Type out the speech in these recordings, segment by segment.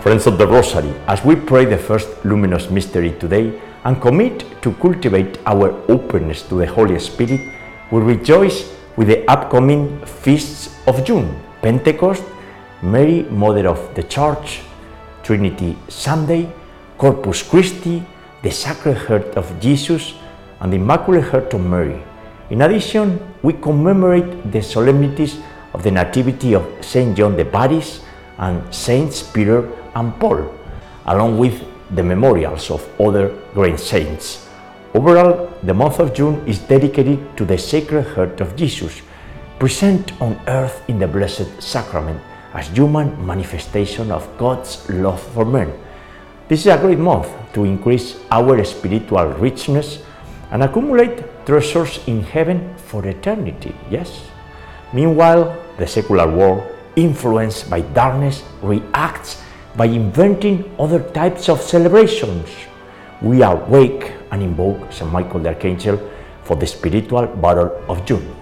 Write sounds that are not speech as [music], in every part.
Friends of the Rosary, as we pray the first luminous mystery today and commit to cultivate our openness to the Holy Spirit, we rejoice with the upcoming feasts of June Pentecost, Mary, Mother of the Church, Trinity Sunday, Corpus Christi, the Sacred Heart of Jesus, and the Immaculate Heart of Mary. In addition, we commemorate the solemnities of the Nativity of Saint John the Baptist and Saints Peter and Paul, along with the memorials of other great saints. Overall, the month of June is dedicated to the Sacred Heart of Jesus, present on earth in the Blessed Sacrament as human manifestation of God's love for men. This is a great month to increase our spiritual richness and accumulate treasures in heaven for eternity. Yes. Meanwhile, the secular world, influenced by darkness, reacts by inventing other types of celebrations. We awake and invoke St. Michael the Archangel for the spiritual battle of June.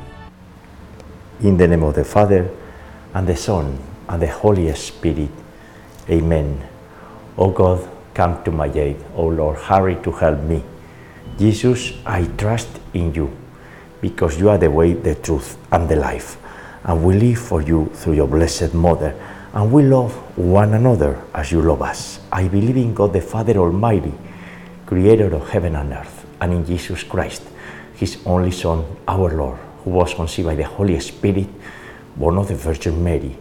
In the name of the Father, and the Son, and the Holy Spirit. Amen. O God, come to my aid. O Lord, hurry to help me. Jesus, I trust in you because you are the way, the truth, and the life. And we live for you through your blessed Mother. And we love one another as you love us. I believe in God the Father Almighty, creator of heaven and earth, and in Jesus Christ, his only Son, our Lord, who was conceived by the Holy Spirit, born of the Virgin Mary,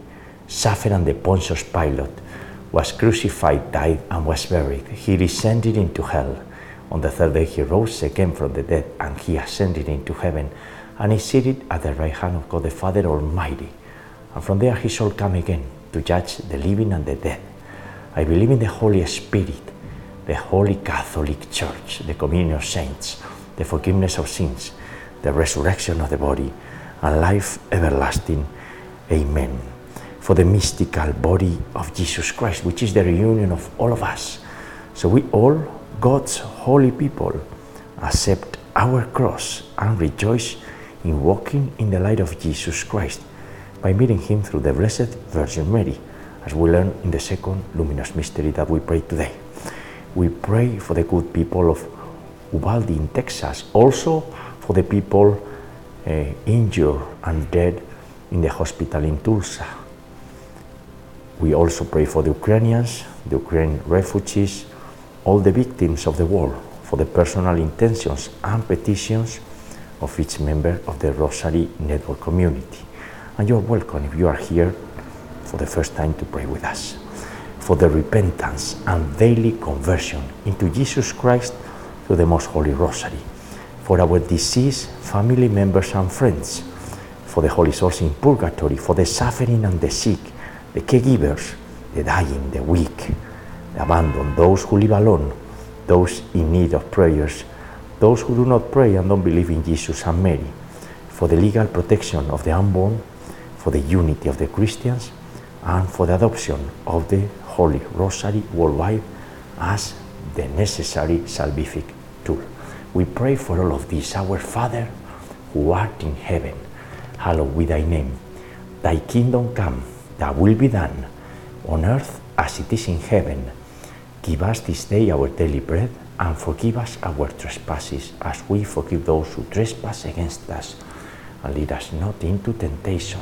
suffered under Pontius Pilate, was crucified, died, and was buried. He descended into hell. On the third day he rose again from the dead, and he ascended into heaven, and is seated at the right hand of God the Father Almighty. And from there he shall come again to judge the living and the dead. I believe in the Holy Spirit, the Holy Catholic Church, the communion of saints, the forgiveness of sins, the resurrection of the body, and life everlasting. Amen. For the mystical body of Jesus Christ, which is the reunion of all of us. So we all, God's holy people, accept our cross and rejoice in walking in the light of Jesus Christ by meeting Him through the Blessed Virgin Mary, as we learn in the second luminous mystery that we pray today. We pray for the good people of Uvalde in Texas, also for the people uh, injured and dead in the hospital in Tulsa. We also pray for the Ukrainians, the Ukrainian refugees, all the victims of the war, for the personal intentions and petitions of each member of the Rosary Network community. And you're welcome if you are here for the first time to pray with us. For the repentance and daily conversion into Jesus Christ through the Most Holy Rosary. For our deceased family members and friends. For the Holy Souls in purgatory. For the suffering and the sick. The caregivers, the dying, the weak, the abandoned, those who live alone, those in need of prayers, those who do not pray and don't believe in Jesus and Mary, for the legal protection of the unborn, for the unity of the Christians, and for the adoption of the Holy Rosary worldwide as the necessary salvific tool. We pray for all of this. Our Father, who art in heaven, hallowed be thy name. Thy kingdom come, thy will be done, on earth as it is in heaven. Give us this day our daily bread, and forgive us our trespasses, as we forgive those who trespass against us. And lead us not into temptation,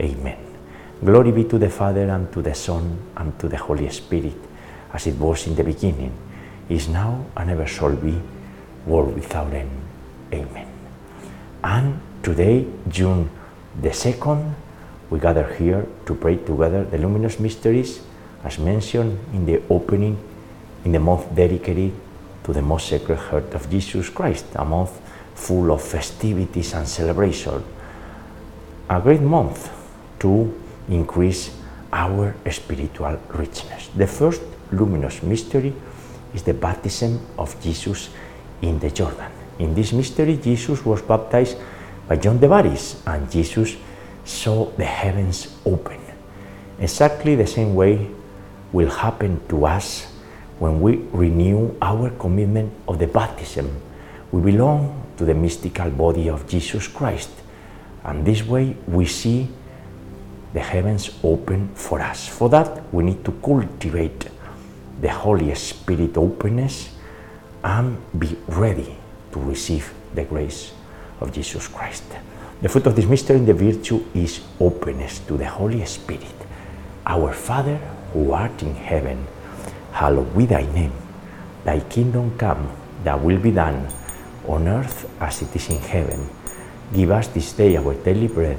Amen. Glory be to the Father, and to the Son, and to the Holy Spirit, as it was in the beginning, is now, and ever shall be, world without end. Amen. And today, June the 2nd, we gather here to pray together the luminous mysteries as mentioned in the opening in the month dedicated to the most sacred heart of Jesus Christ, a month full of festivities and celebration. A great month to increase our spiritual richness. The first luminous mystery is the baptism of Jesus in the Jordan. In this mystery, Jesus was baptized by John the Baptist, and Jesus saw the heavens open. Exactly the same way will happen to us when we renew our commitment of the baptism. We belong to the mystical body of Jesus Christ, and this way we see the heavens open for us. For that, we need to cultivate the Holy Spirit openness and be ready to receive the grace of Jesus Christ. The fruit of this mystery and the virtue is openness to the Holy Spirit. Our Father who art in heaven, hallowed be thy name. Thy kingdom come, thy will be done, on earth as it is in heaven. Give us this day our daily bread,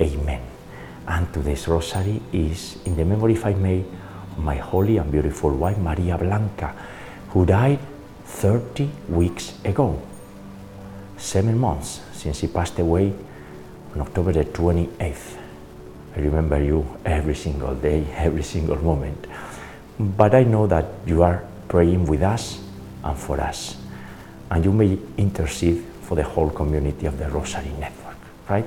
Amen. And today's rosary is in the memory, if I may, of my holy and beautiful wife, Maria Blanca, who died 30 weeks ago. Seven months since she passed away on October the 28th. I remember you every single day, [laughs] every single moment. But I know that you are praying with us and for us. And you may intercede for the whole community of the Rosary Network, right?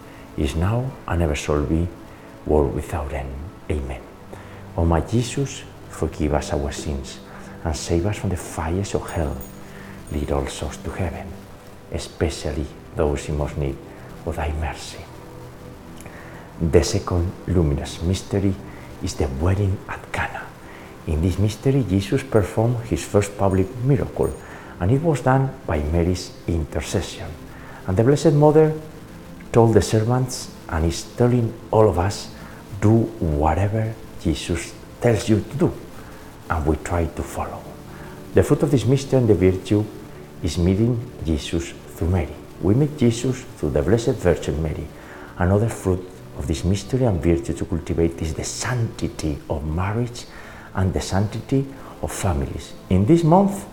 is now, and ever shall be, world without end. Amen. O my Jesus, forgive us our sins, and save us from the fires of hell. lead all souls to heaven, especially those in most need of thy mercy. The second luminous mystery is the wedding at Cana. In this mystery, Jesus performed his first public miracle, and it was done by Mary's intercession. And the Blessed Mother told the servants, and is telling all of us, do whatever Jesus tells you to do, and we try to follow. The fruit of this mystery and the virtue is meeting Jesus through Mary. We meet Jesus through the Blessed Virgin Mary. Another fruit of this mystery and virtue to cultivate is the sanctity of marriage and the sanctity of families. In this month,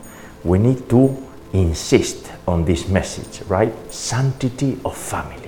we need to insist on this message, right? Sanctity of families.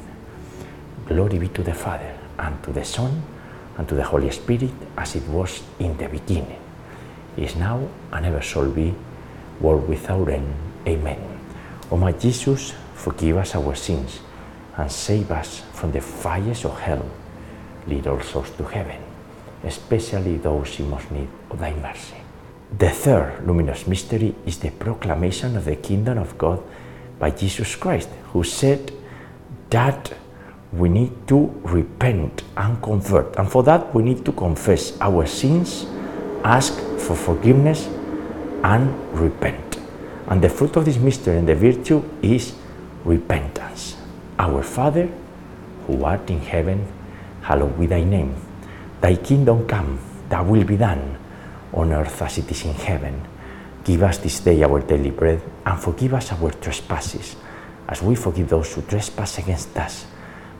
Glory be to the Father, and to the Son, and to the Holy Spirit, as it was in the beginning, is now, and ever shall be, world without end. Amen. O my Jesus, forgive us our sins, and save us from the fires of hell. Lead all souls to heaven, especially those in most need of thy mercy. The third luminous mystery is the proclamation of the kingdom of God by Jesus Christ, who said that we need to repent and convert. And for that, we need to confess our sins, ask for forgiveness, and repent. And the fruit of this mystery and the virtue is repentance. Our Father, who art in heaven, hallowed be thy name. Thy kingdom come, thy will be done, on earth as it is in heaven. Give us this day our daily bread, and forgive us our trespasses, as we forgive those who trespass against us.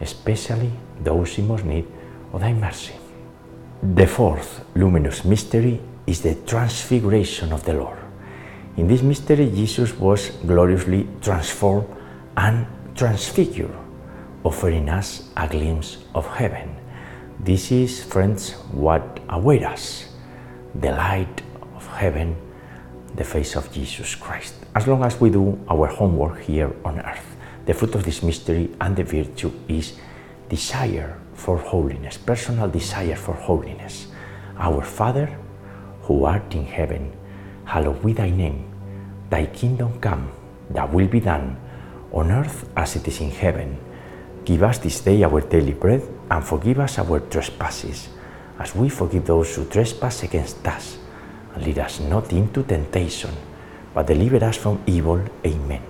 especially those in most need of thy mercy. The fourth luminous mystery is the transfiguration of the Lord. In this mystery, Jesus was gloriously transformed and transfigured, offering us a glimpse of heaven. This is, friends, what awaits us the light of heaven, the face of Jesus Christ. As long as we do our homework here on earth, the fruit of this mystery and the virtue is desire for holiness, personal desire for holiness. Our Father, who art in heaven, hallowed be thy name. Thy kingdom come, thy will be done, on earth as it is in heaven. Give us this day our daily bread, and forgive us our trespasses, as we forgive those who trespass against us. And lead us not into temptation, but deliver us from evil. Amen.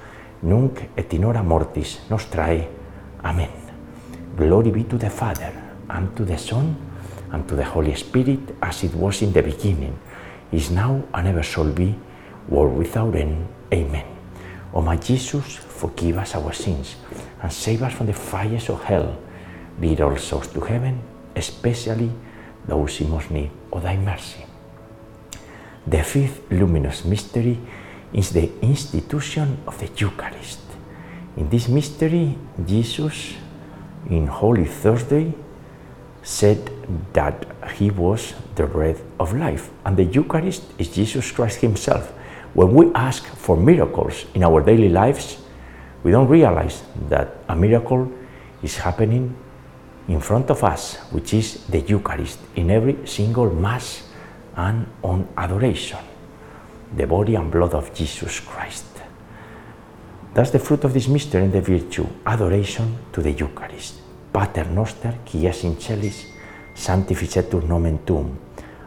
nunc et in hora mortis nostrae. Amen. Glory be to the Father, and to the Son, and to the Holy Spirit, as it was in the beginning, is now, and ever shall be, world without end. Amen. O my Jesus, forgive us our sins, and save us from the fires of hell. Lead all souls to heaven, especially those in most need of thy mercy. The fifth luminous mystery is the institution of the Eucharist. In this mystery, Jesus, in Holy Thursday, said that he was the bread of life, and the Eucharist is Jesus Christ Himself. When we ask for miracles in our daily lives, we don't realize that a miracle is happening in front of us, which is the Eucharist, in every single Mass and on adoration, the body and blood of Jesus Christ. That's the fruit of this mystery and the virtue, adoration to the Eucharist. Pater noster, qui es in celis, sanctificetur nomen tuum,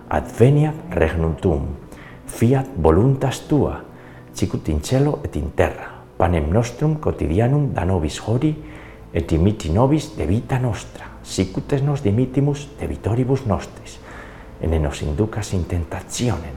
adveniat regnum tuum, fiat voluntas tua, sicut in cielo et in terra. Panem nostrum quotidianum da nobis hori, et dimiti nobis de vita nostra, sicut es nos dimitimus de vitoribus nostris, ene nos inducas in tentationem,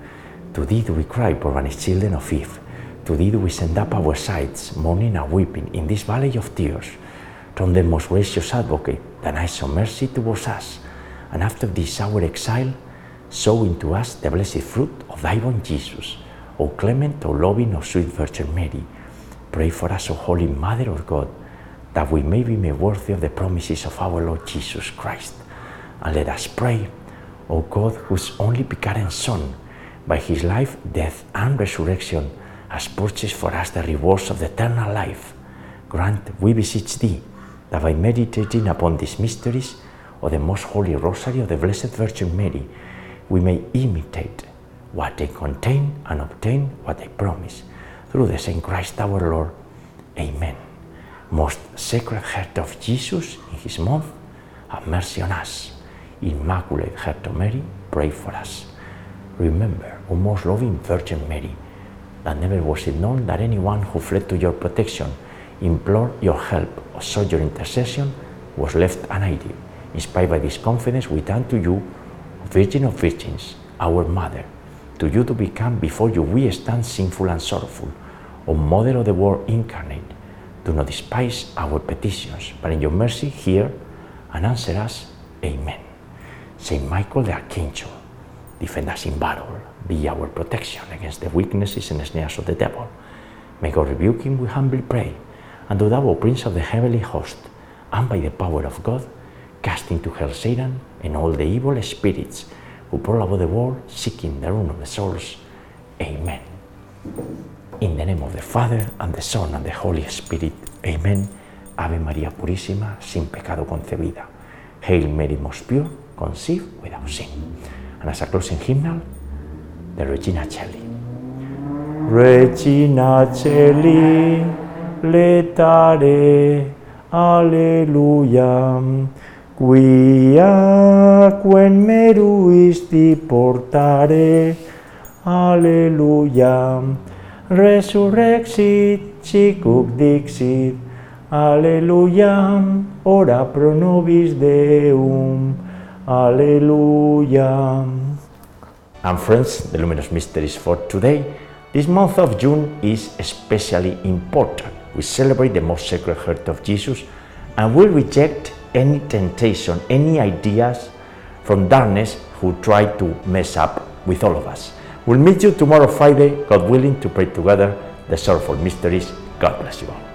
To thee do we cry, poor banished children of Eve. To thee do we send up our sighs, mourning and weeping in this valley of tears. From the most gracious advocate, that I show mercy towards us, and after this our exile, sow into us the blessed fruit of thy born Jesus. O clement, O loving, O sweet Virgin Mary, pray for us, O Holy Mother of God, that we may be made worthy of the promises of our Lord Jesus Christ. And let us pray, O God, whose only begotten Son, by his life, death, and resurrection, has purchased for us the rewards of the eternal life. Grant, we beseech thee, that by meditating upon these mysteries of the most holy rosary of the Blessed Virgin Mary, we may imitate what they contain and obtain what they promise. Through the same Christ our Lord. Amen. Most Sacred Heart of Jesus, in his month, have mercy on us. Immaculate Heart of Mary, pray for us. Remember, O most loving Virgin Mary, that never was it known that anyone who fled to your protection, implored your help, or sought your intercession, was left unaided. Inspired by this confidence, we turn to you, Virgin of Virgins, our Mother. To you to become before you we stand sinful and sorrowful. O Mother of the world incarnate, do not despise our petitions, but in your mercy hear and answer us. Amen. Saint Michael the Archangel, defend us in battle, be our protection against the weaknesses and snares of the devil. May God rebuke him, we humbly pray. And do thou, O Prince of the heavenly host, and by the power of God, cast into hell Satan and all the evil spirits who prowl about the world seeking the ruin of the souls. Amen. In the name of the Father, and the Son, and the Holy Spirit. Amen. Ave María Purísima, sin pecado concebida. Hail Mary, most pure, conceived without sin. And as a closing hymnal, the Regina Celli. Regina Celli, letare, alleluia. Quia quem meruisti portare, alleluia. Resurrexit, sicuc dixit, alleluia. Ora pro nobis Deum, alleluia. And friends, the luminous mysteries for today. This month of June is especially important. We celebrate the most sacred heart of Jesus and we reject any temptation, any ideas from darkness who try to mess up with all of us. We'll meet you tomorrow, Friday, God willing, to pray together the sorrowful mysteries. God bless you all.